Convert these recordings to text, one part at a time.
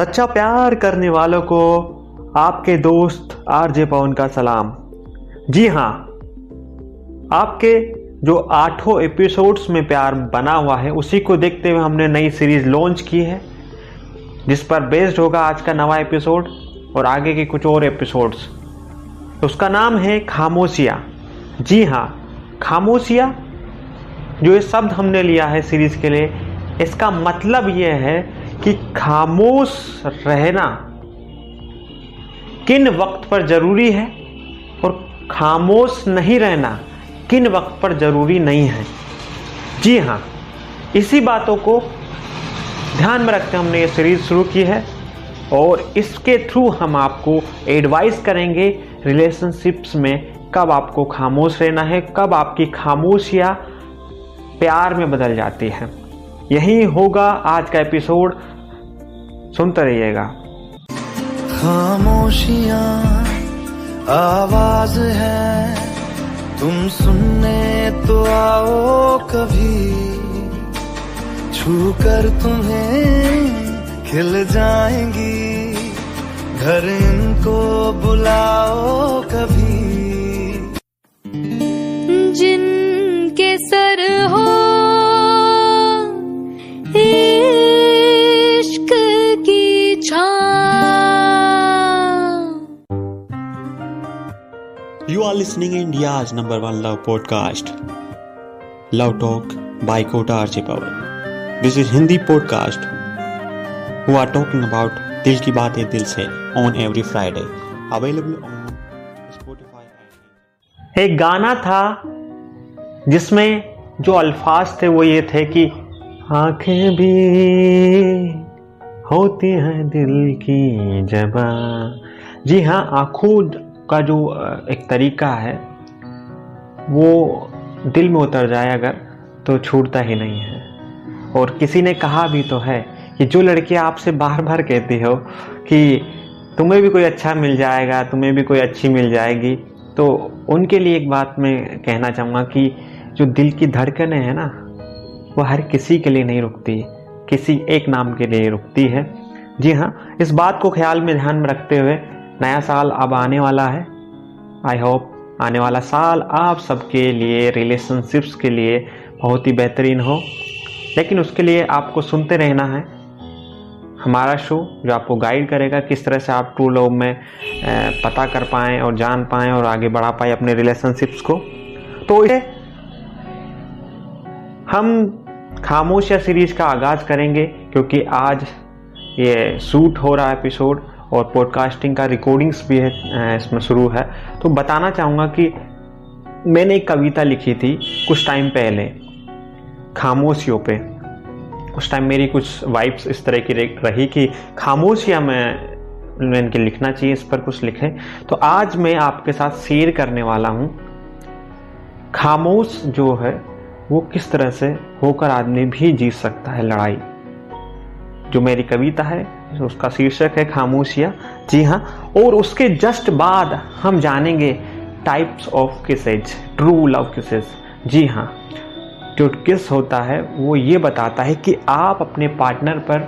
सच्चा प्यार करने वालों को आपके दोस्त आरजे पवन का सलाम। जी हाँ आपके जो आठों एपिसोड्स में प्यार बना हुआ है, उसी को देखते हुए हमने नई सीरीज़ लॉन्च की है, जिस पर बेस्ड होगा आज का नवा एपिसोड और आगे के कुछ और एपिसोड्स उसका नाम है खामोशिया। जी हाँ खामोशिया, जो ये शब्द हमने लिया है सीरीज़ के लिए, इसका मतलब यह है कि खामोश रहना किन वक्त पर ज़रूरी है और खामोश नहीं रहना किन वक्त पर ज़रूरी नहीं है। जी हाँ इसी बातों को ध्यान में रखते हमने ये सीरीज़ शुरू की है और इसके थ्रू हम आपको एडवाइस करेंगे रिलेशनशिप्स में कब आपको खामोश रहना है, कब आपकी खामोशियाँ प्यार में बदल जाती है। यही होगा आज का एपिसोड। सुनते रहिएगा। खामोशिया आवाज़ है। तुम सुनने तो आओ कभी। छू कर तुम्हें खिल जाएँगी। घर इनको बुलाओ कभी। जिनके are listening India number one love podcast love talk by Kota RJ Pawan this is Hindi podcast we are talking about दिल की बातें दिल से on every Friday available on Spotify एक गाना था जिसमें जो अल्फाज थे वो ये थे कि आँखें भी होती हैं दिल की जबा जी हाँ आँखों का जो एक तरीका है, वो दिल में उतर जाए अगर तो छूटता ही नहीं है। और किसी ने कहा भी तो है कि जो लड़की आपसे बार बार कहती हो कि तुम्हें भी कोई अच्छा मिल जाएगा, तुम्हें भी कोई अच्छी मिल जाएगी तो उनके लिए एक बात मैं कहना चाहूँगा कि जो दिल की धड़कनें हैं ना, वो हर किसी के लिए नहीं रुकती, किसी एक नाम के लिए रुकती है। जी हाँ इस बात को ख्याल में ध्यान में रखते हुए नया साल अब आने वाला है। आई होप आने वाला साल आप सबके लिए रिलेशनशिप्स के लिए बहुत ही बेहतरीन हो। लेकिन उसके लिए आपको सुनते रहना है। हमारा शो जो आपको गाइड करेगा किस तरह से आप ट्रू लव में पता कर पाएँ और जान पाएँ और आगे बढ़ा पाएँ अपने रिलेशनशिप्स को। तो ये हम खामोशिया सीरीज़ का आगाज़ करेंगे, क्योंकि आज ये शूट हो रहा है एपिसोड और पॉडकास्टिंग का रिकॉर्डिंग्स भी है इसमें शुरू है। तो बताना चाहूँगा कि मैंने एक कविता लिखी थी कुछ टाइम पहले, खामोशियों पे। उस टाइम मेरी कुछ वाइब्स इस तरह की रही- कि खामोशिया में मैंने के लिखना चाहिए, इस पर कुछ लिखें। तो आज मैं आपके साथ शेयर करने वाला हूँ, खामोश जो है, वो किस तरह से होकर आदमी भी जीत सकता है लड़ाई। जो मेरी कविता है उसका शीर्षक है खामोशिया। जी हाँ और उसके जस्ट बाद हम जानेंगे types of kisses true love kisses जी हाँ जो किस होता है, वो ये बताता है कि आप अपने पार्टनर पर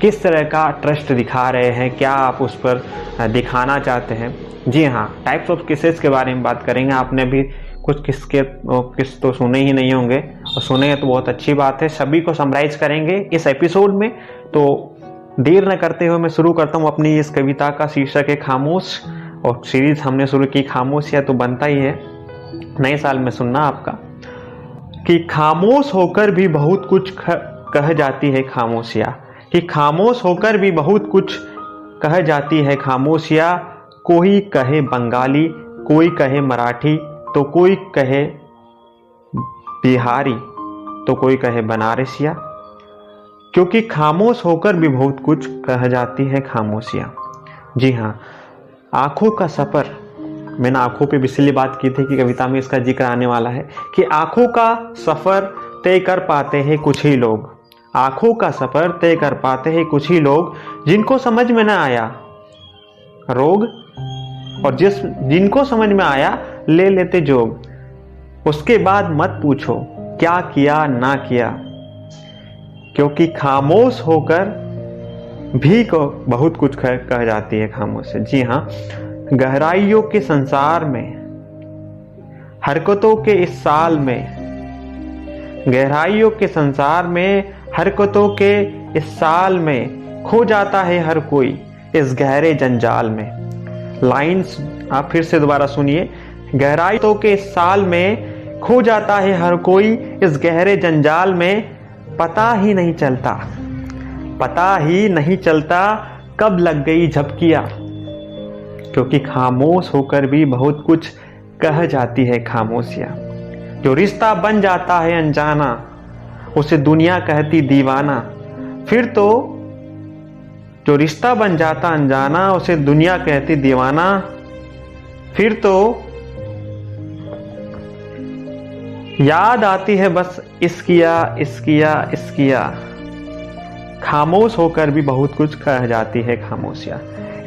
किस तरह का ट्रस्ट दिखा रहे हैं, क्या आप उस पर दिखाना चाहते हैं। जी हाँ टाइप्स ऑफ़ किसेस के बारे में बात करेंगे। आपने भी कुछ किस के किस तो सुने ही नहीं होंगे। और सुने तो बहुत अच्छी बात है। सभी को समराइज करेंगे इस एपिसोड में। तो देर न करते हुए मैं शुरू करता हूँ अपनी इस कविता का शीर्षक है खामोश। और सीरीज़ हमने शुरू की खामोश या तो बनता ही है। नए साल में सुनना आपका। कि खामोश होकर भी बहुत कुछ कह जाती है खामोशिया। कि खामोश होकर भी बहुत कुछ कह जाती है खामोशिया। कोई कहे बंगाली, कोई कहे मराठी तो कोई कहे बिहारी तो कोई कहे बनारसिया। क्योंकि खामोश होकर भी बहुत कुछ कह जाती है खामोशिया। जी हाँ आँखों का सफ़र, मैंने आँखों पे इसलिए बात की थी कि कविता में इसका ज़िक्र आने वाला है कि आँखों का सफ़र तय कर पाते हैं कुछ ही लोग। आँखों का सफ़र तय कर पाते हैं कुछ ही लोग जिनको समझ में ना आया। रोग और जिस, जिनको समझ में आया, ले लेते जोग। उसके बाद मत पूछो, क्या किया, ना किया। क्योंकि खामोश होकर भी को बहुत कुछ कह, कह जाती है खामोश जी हाँ गहराइयों के संसार में हरकतों के इस साल में गहराइयों के संसार में हरकतों के इस साल में खो जाता है हर कोई इस गहरे जंजाल में। लाइंस आप फिर से दोबारा सुनिए। गहराइयों के इस साल में खो जाता है हर कोई इस गहरे जंजाल में पता ही नहीं चलता। पता ही नहीं चलता कब लग गई झपकिया। क्योंकि खामोश होकर भी बहुत कुछ कह जाती है खामोशियाँ। जो रिश्ता बन जाता है अनजाना, उसे दुनिया कहती दीवाना। फिर तो जो रिश्ता बन जाता अनजाना, उसे दुनिया कहती दीवाना। फिर तो याद आती है बस इस किया इस किया इस किया। खामोश होकर भी बहुत कुछ कह जाती है खामोशियाँ।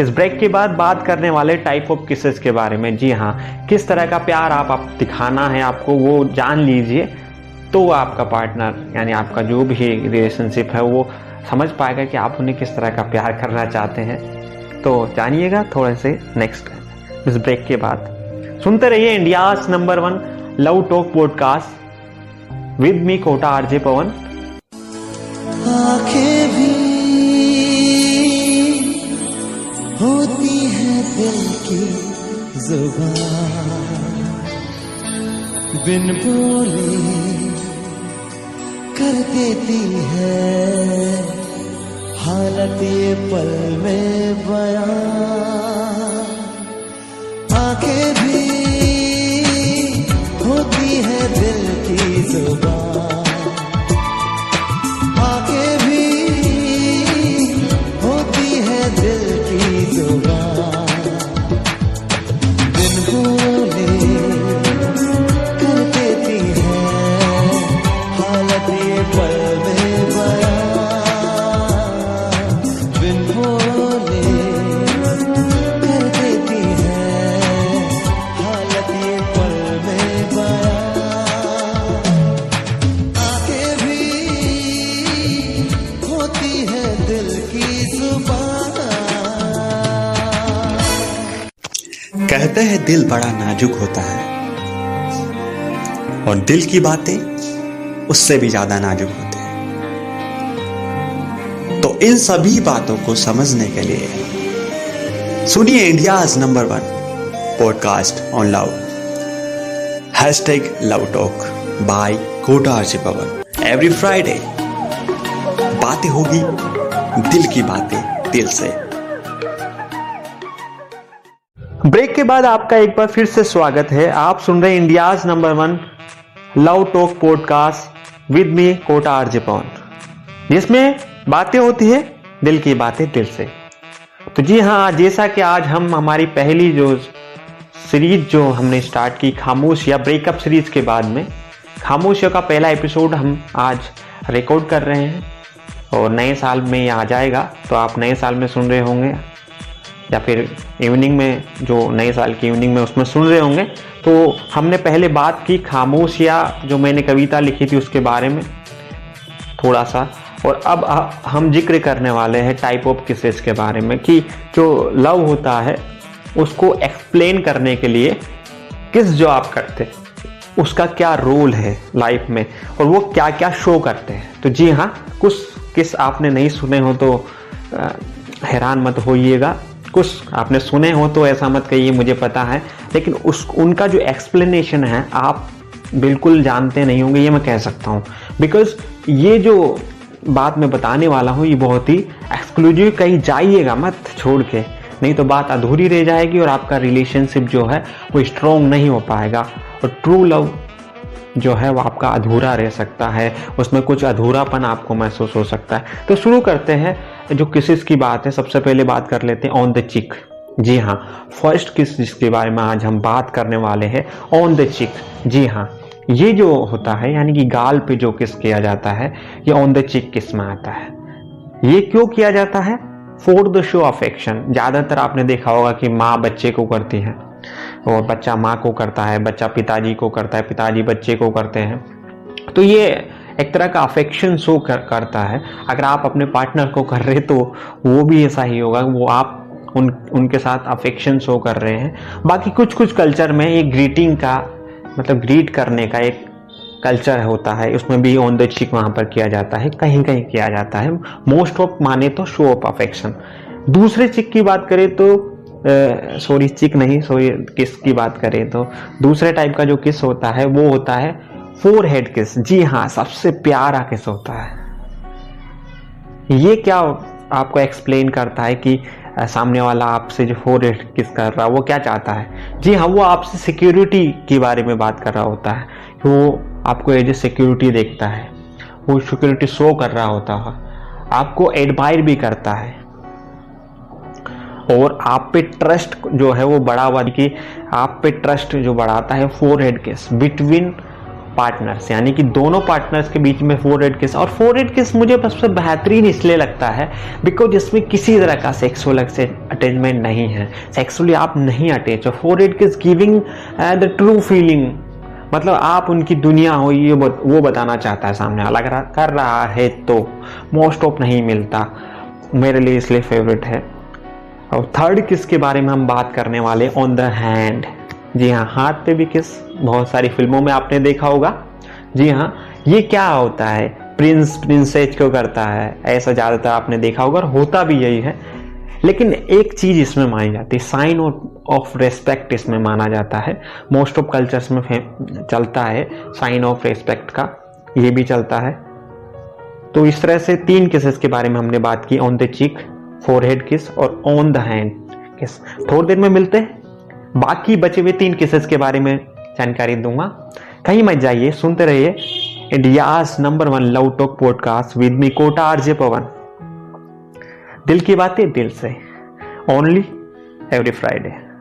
इस ब्रेक के बाद बात करने वाले टाइप ऑफ़ किसेस के बारे में। जी हाँ किस तरह का प्यार आप, आप दिखाना है आपको वो जान लीजिए। तो आपका पार्टनर यानी आपका जो भी रिलेशनशिप है वो समझ पाएगा कि आप उन्हें किस तरह का प्यार करना चाहते हैं। तो जानिएगा थोड़े से नेक्स्ट इस ब्रेक के बाद। सुनते रहिए India number one love talk podcast with me Kota RJ Pawan भी होती है दिल की ज़ुबान। बिन बोले कर देती है हालत ये पल में बयान। आँखें भी की ज़ुबान दिल बड़ा नाजुक होता है। और दिल की बातें उससे भी ज़्यादा नाजुक होते हैं। तो इन सभी बातों को समझने के लिए सुनिए India number one podcast on love. Hashtag love talk by Kota RJ Pawan every Friday बातें होगी, दिल की बातें दिल से। ब्रेक के बाद आपका एक बार फिर से स्वागत है। आप सुन रहे हैं India's number one love talk podcast with me, Kota RJ Pawan. जिसमें बातें होती है, दिल की बातें दिल से। तो जी हाँ जैसा कि आज हम, हमारी पहली जो सीरीज़ जो हमने स्टार्ट की, खामोश या ब्रेकअप सीरीज़ के बाद में, खामोशियों का पहला एपिसोड हम आज रिकॉर्ड कर रहे हैं। और नए साल में आ जाएगा तो आप नए साल में सुन रहे होंगे। या फिर इवनिंग में, जो नए साल की इवनिंग में उसमें सुन रहे होंगे तो हमने पहले बात की खामोश या जो मैंने कविता लिखी थी उसके बारे में थोड़ा सा और अब हम ज़िक्र करने वाले हैं टाइप ऑफ़ किसेस के बारे में कि जो लव होता है, उसको एक्सप्लेन करने के लिए किस जो आप करते उसका क्या रोल है लाइफ में, और वो क्या क्या शो करते हैं। तो जी हाँ कुछ किस आपने नहीं सुने हो तो हैरान मत होइएगा। कुछ आपने सुने हो तो ऐसा मत कहिए, मुझे पता है। लेकिन उस, उनका जो एक्सप्लेनेशन है, आप बिल्कुल जानते नहीं होंगे, ये मैं कह सकता हूँ। बिकॉज़ ये जो बात मैं बताने वाला हूँ, ये बहुत ही एक्सक्लूसिव कहीं जाइएगा मत छोड़ के। नहीं तो बात अधूरी रह जाएगी और आपका रिलेशनशिप जो है, वो स्ट्रोंग नहीं हो पाएगा। और ट्रू लव जो है, वो आपका अधूरा रह सकता है। उसमें कुछ अधूरापन आपको महसूस हो सकता है। तो शुरू करते हैं। जो किसिस की बात है, सबसे पहले बात कर लेते हैं ऑन द चिक जी हाँ फ़र्स्ट किस जिसके बारे में आज हम बात करने वाले हैं ऑन द चिक जी हाँ ये जो होता है, यानी कि गाल पे जो किस किया जाता है, ये ऑन द चिक किसमें आता है। ये क्यों किया जाता है? फॉर द शो अफेक्शन ज़्यादातर आपने देखा होगा कि माँ बच्चे को करती है, और बच्चा माँ को करता है, बच्चा पिताजी को करता है, पिताजी बच्चे को करते हैं। तो ये एक तरह का अफेक्शन शो कर, करता है। अगर आप अपने पार्टनर को कर रहे तो वो भी ऐसा ही होगा। वो आप उन उनके साथ अफेक्शन शो कर रहे हैं। बाकी कुछ कुछ कल्चर में ये ग्रीटिंग का मतलब ग्रीट करने का एक कल्चर होता है। उसमें भी ऑन द चिक वहाँ पर किया जाता है। कहीं कहीं किया जाता है। मोस्ट ऑफ़ माने तो शो ऑफ़ अफेक्शन दूसरे चिक की बात करें तो सॉरी चिक नहीं सॉरी किस की बात करें तो। दूसरे टाइप का जो किस होता है वो होता है फोर हेड किस जी हाँ सबसे प्यारा किस होता है। ये क्या आपको एक्सप्लेन करता है कि सामने वाला आपसे जो फोर हेड किस कर रहा है वो क्या चाहता है? जी हाँ वो आपसे सिक्योरिटी के बारे में बात कर रहा होता है। वो आपको एज ए सिक्योरिटी देखता है, वो सिक्योरिटी शो कर रहा होता है। आपको एडमायर भी करता है। और आप पे ट्रस्ट जो है, वो बढ़ा हुआ कि आप पे ट्रस्ट जो बढ़ाता है forehead kiss between partners यानी कि दोनों पार्टनर्स के बीच में फोर हेड किस और फोर हेड किस मुझे सबसे बेहतरीन इसलिए लगता है बिकॉज़ इसमें किसी तरह का सेक्सुअल अटैचमेंट नहीं है। सेक्सुअली आप नहीं अटैच हो। Forehead kiss giving the true feeling मतलब आप उनकी दुनिया हो, ये वो बताना चाहता है सामने वाला। अगर कर रहा है तो मोस्ट ऑफ़ नहीं मिलता। मेरे लिए इसलिए फेवरेट है। और थर्ड किस के बारे में हम बात करने वाले ऑन द हैंड जी हाँ हाथ पे भी किस बहुत सारी फ़िल्मों में आपने देखा होगा। जी हाँ ये क्या होता है? प्रिंस प्रिंसेज क्यों करता है? ऐसा ज़्यादातर आपने देखा होगा और होता भी यही है। लेकिन एक चीज़ इसमें मानी जाती है साइन ऑफ़ रेस्पेक्ट इसमें माना जाता है। मोस्ट ऑफ़ कल्चर्स में चलता है साइन ऑफ़ रेस्पेक्ट का, ये भी चलता है। तो इस तरह से तीन केसेस के बारे में हमने बात की ऑन द चिक फोरहेड किस और ऑन द हैंड किस थोड़ी देर में मिलते हैं। बाकी बचे हुए तीन केसेस के बारे में जानकारी दूँगा। कहीं मत जाइए, सुनते रहिए India's number one love talk podcast with me Kota RJ Pawan. दिल की बातें दिल से। ओनली एवरी फ्राइडे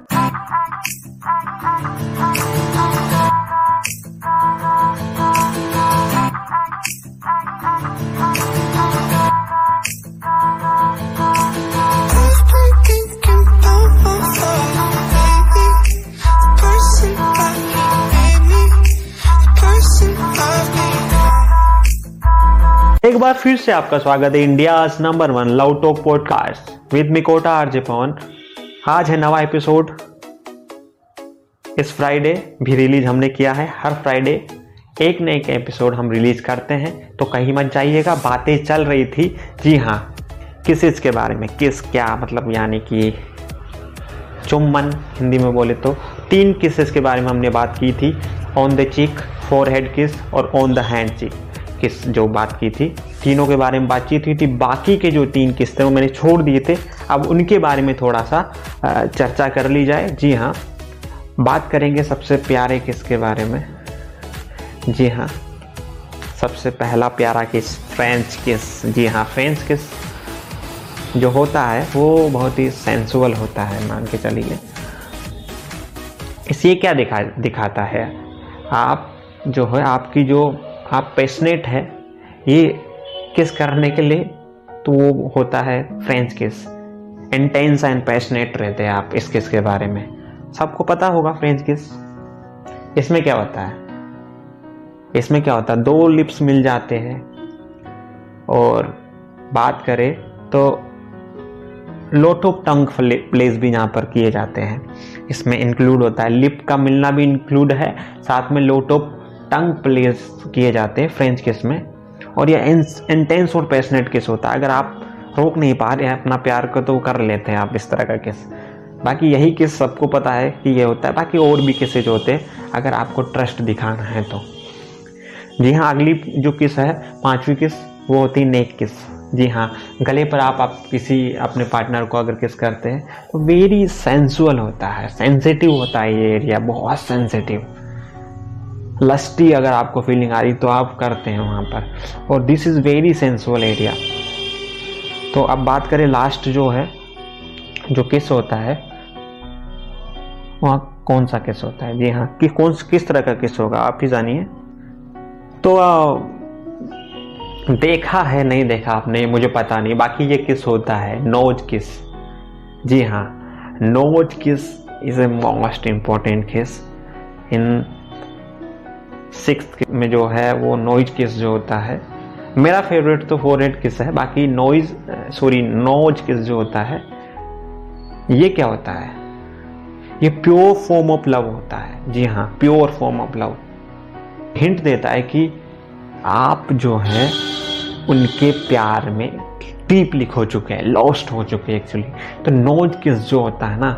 फिर से आपका स्वागत है India number one love talk podcast with me Kota, RJ आज है नवा एपिसोड इस फ्राइडे भी रिलीज़ हमने किया है। हर फ्राइडे एक न एक एपिसोड हम रिलीज़ करते हैं। तो कहीं मत जाइएगा, बातें चल रही थी। जी हाँ किस इसके बारे में, किस क्या मतलब यानी कि चुम्बन, हिंदी में बोले तो तीन किसेस के बारे में हमने बात की थी। On the cheek forehead kiss और ऑन द हैंड चिक किस जो बात की थी, तीनों के बारे में बातचीत हुई थी। बाकी के जो तीन किस्तें वो मैंने छोड़ दिए थे। अब उनके बारे में थोड़ा सा चर्चा कर ली जाए। जी हाँ बात करेंगे सबसे प्यारे किस के बारे में? जी हाँ सबसे पहला प्यारा किस? फ्रेंच किस जी हाँ फ्रेंच किस जो होता है, वो बहुत ही सेंसुअल होता है, मान के चलिए। इस क्या दिखा, दिखाता है? आप जो है, आपकी जो आप पैशनेट है, ये किस करने के लिए? तो वो होता है फ्रेंच किस इंटेंस एंड पैशनेट रहते हैं आप इस किस के बारे में। सबको पता होगा फ्रेंच किस इसमें क्या होता है? इसमें क्या होता है? दो लिप्स मिल जाते हैं। और बात करें तो लोट टंग प्लेस भी यहाँ पर किए जाते हैं। इसमें इंक्लूड होता है। लिप का मिलना भी इंक्लूड है। साथ में लोट टंग प्लेस किए जाते हैं फ्रेंच किसमें और यह इंटेंस और पैशनेट किस होता है। अगर आप रोक नहीं पा रहे हैं अपना प्यार को तो कर लेते हैं आप इस तरह का किस। बाकी यही किस सबको पता है कि ये होता है बाकी और भी किसेज होते हैं अगर आपको ट्रस्ट दिखाना है तो। जी हाँ अगली जो किस है पांचवी किस वो होती है नेक किस। जी हाँ गले पर आप, आप किसी अपने पार्टनर को अगर किस करते हैं तो वेरी सेंसुअल होता है सेंसिटिव होता है ये एरिया बहुत सेंसिटिव लस्टी अगर आपको फीलिंग आ रही तो आप करते हैं वहाँ पर। और this is very sensual area तो अब बात करें लास्ट जो है जो किस होता है वहाँ कौन सा किस होता है? जी हाँ कि कौन किस तरह का किस होगा आप ही जानिए। तो आ, देखा है नहीं देखा आपने मुझे पता नहीं। बाकी ये किस होता है नोज़ किस जी हाँ नोज़ किस इज़ ए मोस्ट इंपॉर्टेंट किस इन सिक्स में जो है वो नॉइज़ किस जो होता है। मेरा फेवरेट तो फोर हेड किस है, बाकी नॉइज़ सॉरी नोज़ किस जो होता है, ये क्या होता है? ये प्योर फॉर्म ऑफ़ लव होता है। जी हाँ pure form of love hint देता है कि आप जो है, उनके प्यार में डीपली खो चुके हैं लॉस्ट हो चुके हैं एक्चुअली तो नोज़ किस जो होता है ना,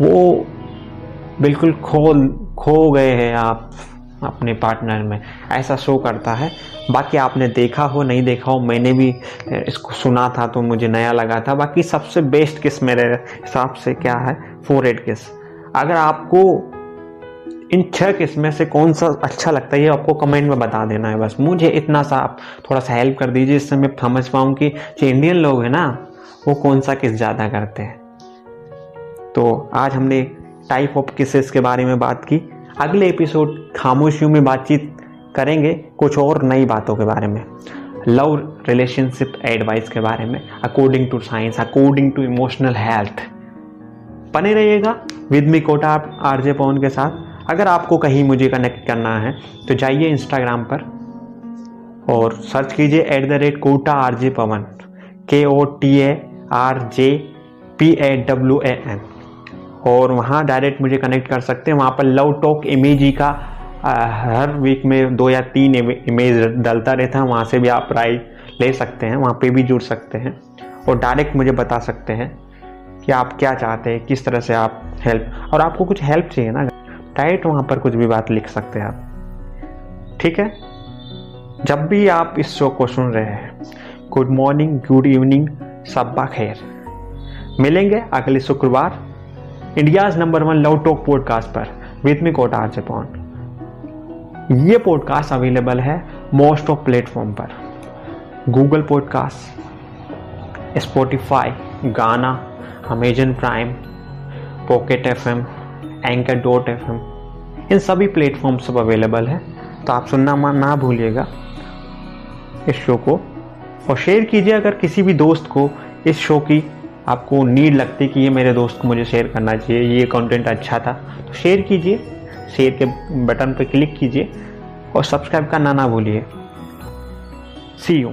वो बिल्कुल खो खो गए हैं आप अपने पार्टनर में। ऐसा शो करता है। बाकी आपने देखा हो, नहीं देखा हो, मैंने भी इसको सुना था तो मुझे नया लगा था। बाकी सबसे बेस्ट किस मेरे हिसाब से क्या है? फोर एड किस अगर आपको इन छह किसमें से कौन सा अच्छा लगता है, ये आपको कमेंट में बता देना है बस। मुझे इतना सा आप थोड़ा सा हेल्प कर दीजिए, इससे मैं समझ पाऊँ कि जो इंडियन लोग हैं ना, वो कौन सा किस ज़्यादा करते हैं। तो आज हमने टाइप ऑफ़ किसेस के बारे में बात की। अगले एपिसोड खामोशियों में बातचीत करेंगे कुछ और नई बातों के बारे में। लव रिलेशनशिप एडवाइस के बारे में according to science according to emotional health बने रहिएगा with me Kota RJ Pawan के साथ। अगर आपको कहीं मुझे कनेक्ट करना है तो जाइए इंस्टाग्राम पर और सर्च कीजिए at the rate Kota R J Pawan K O T A R J P A W A N और वहाँ डायरेक्ट मुझे कनेक्ट कर सकते हैं। वहाँ पर लव टॉक इमेज ही का आ, हर वीक में दो या तीन इमेज डलता रहता है। वहाँ से भी आप राय ले सकते हैं वहाँ पे भी जुड़ सकते हैं और डायरेक्ट मुझे बता सकते हैं कि आप क्या चाहते हैं किस तरह से आप हेल्प और आपको कुछ हेल्प चाहिए ना। डायरेक्ट वहाँ पर कुछ भी बात लिख सकते हैं आप। ठीक है? जब भी आप इस शो को सुन रहे हैं गुड मॉर्निंग गुड इवनिंग सब्बा खैर। मिलेंगे अगले शुक्रवार। India's number one love talk podcast पर with me Kota R Pawan. ये पॉडकास्ट अवेलेबल है मोस्ट ऑफ़ प्लेटफॉर्म पर। Google podcast, Spotify, Gaana, Amazon Prime, Pocket F M Anchor dot F M इन सभी प्लेटफॉर्म्स पर अवेलेबल है। तो आप सुनना ना भूलिएगा इस शो को। और शेयर कीजिए अगर किसी भी दोस्त को इस शो की आपको नीड लगती है कि ये मेरे दोस्त को मुझे शेयर करना चाहिए, ये कंटेंट अच्छा था तो शेयर कीजिए शेयर के बटन पर क्लिक कीजिए और सब्सक्राइब करना ना भूलिए। सी यू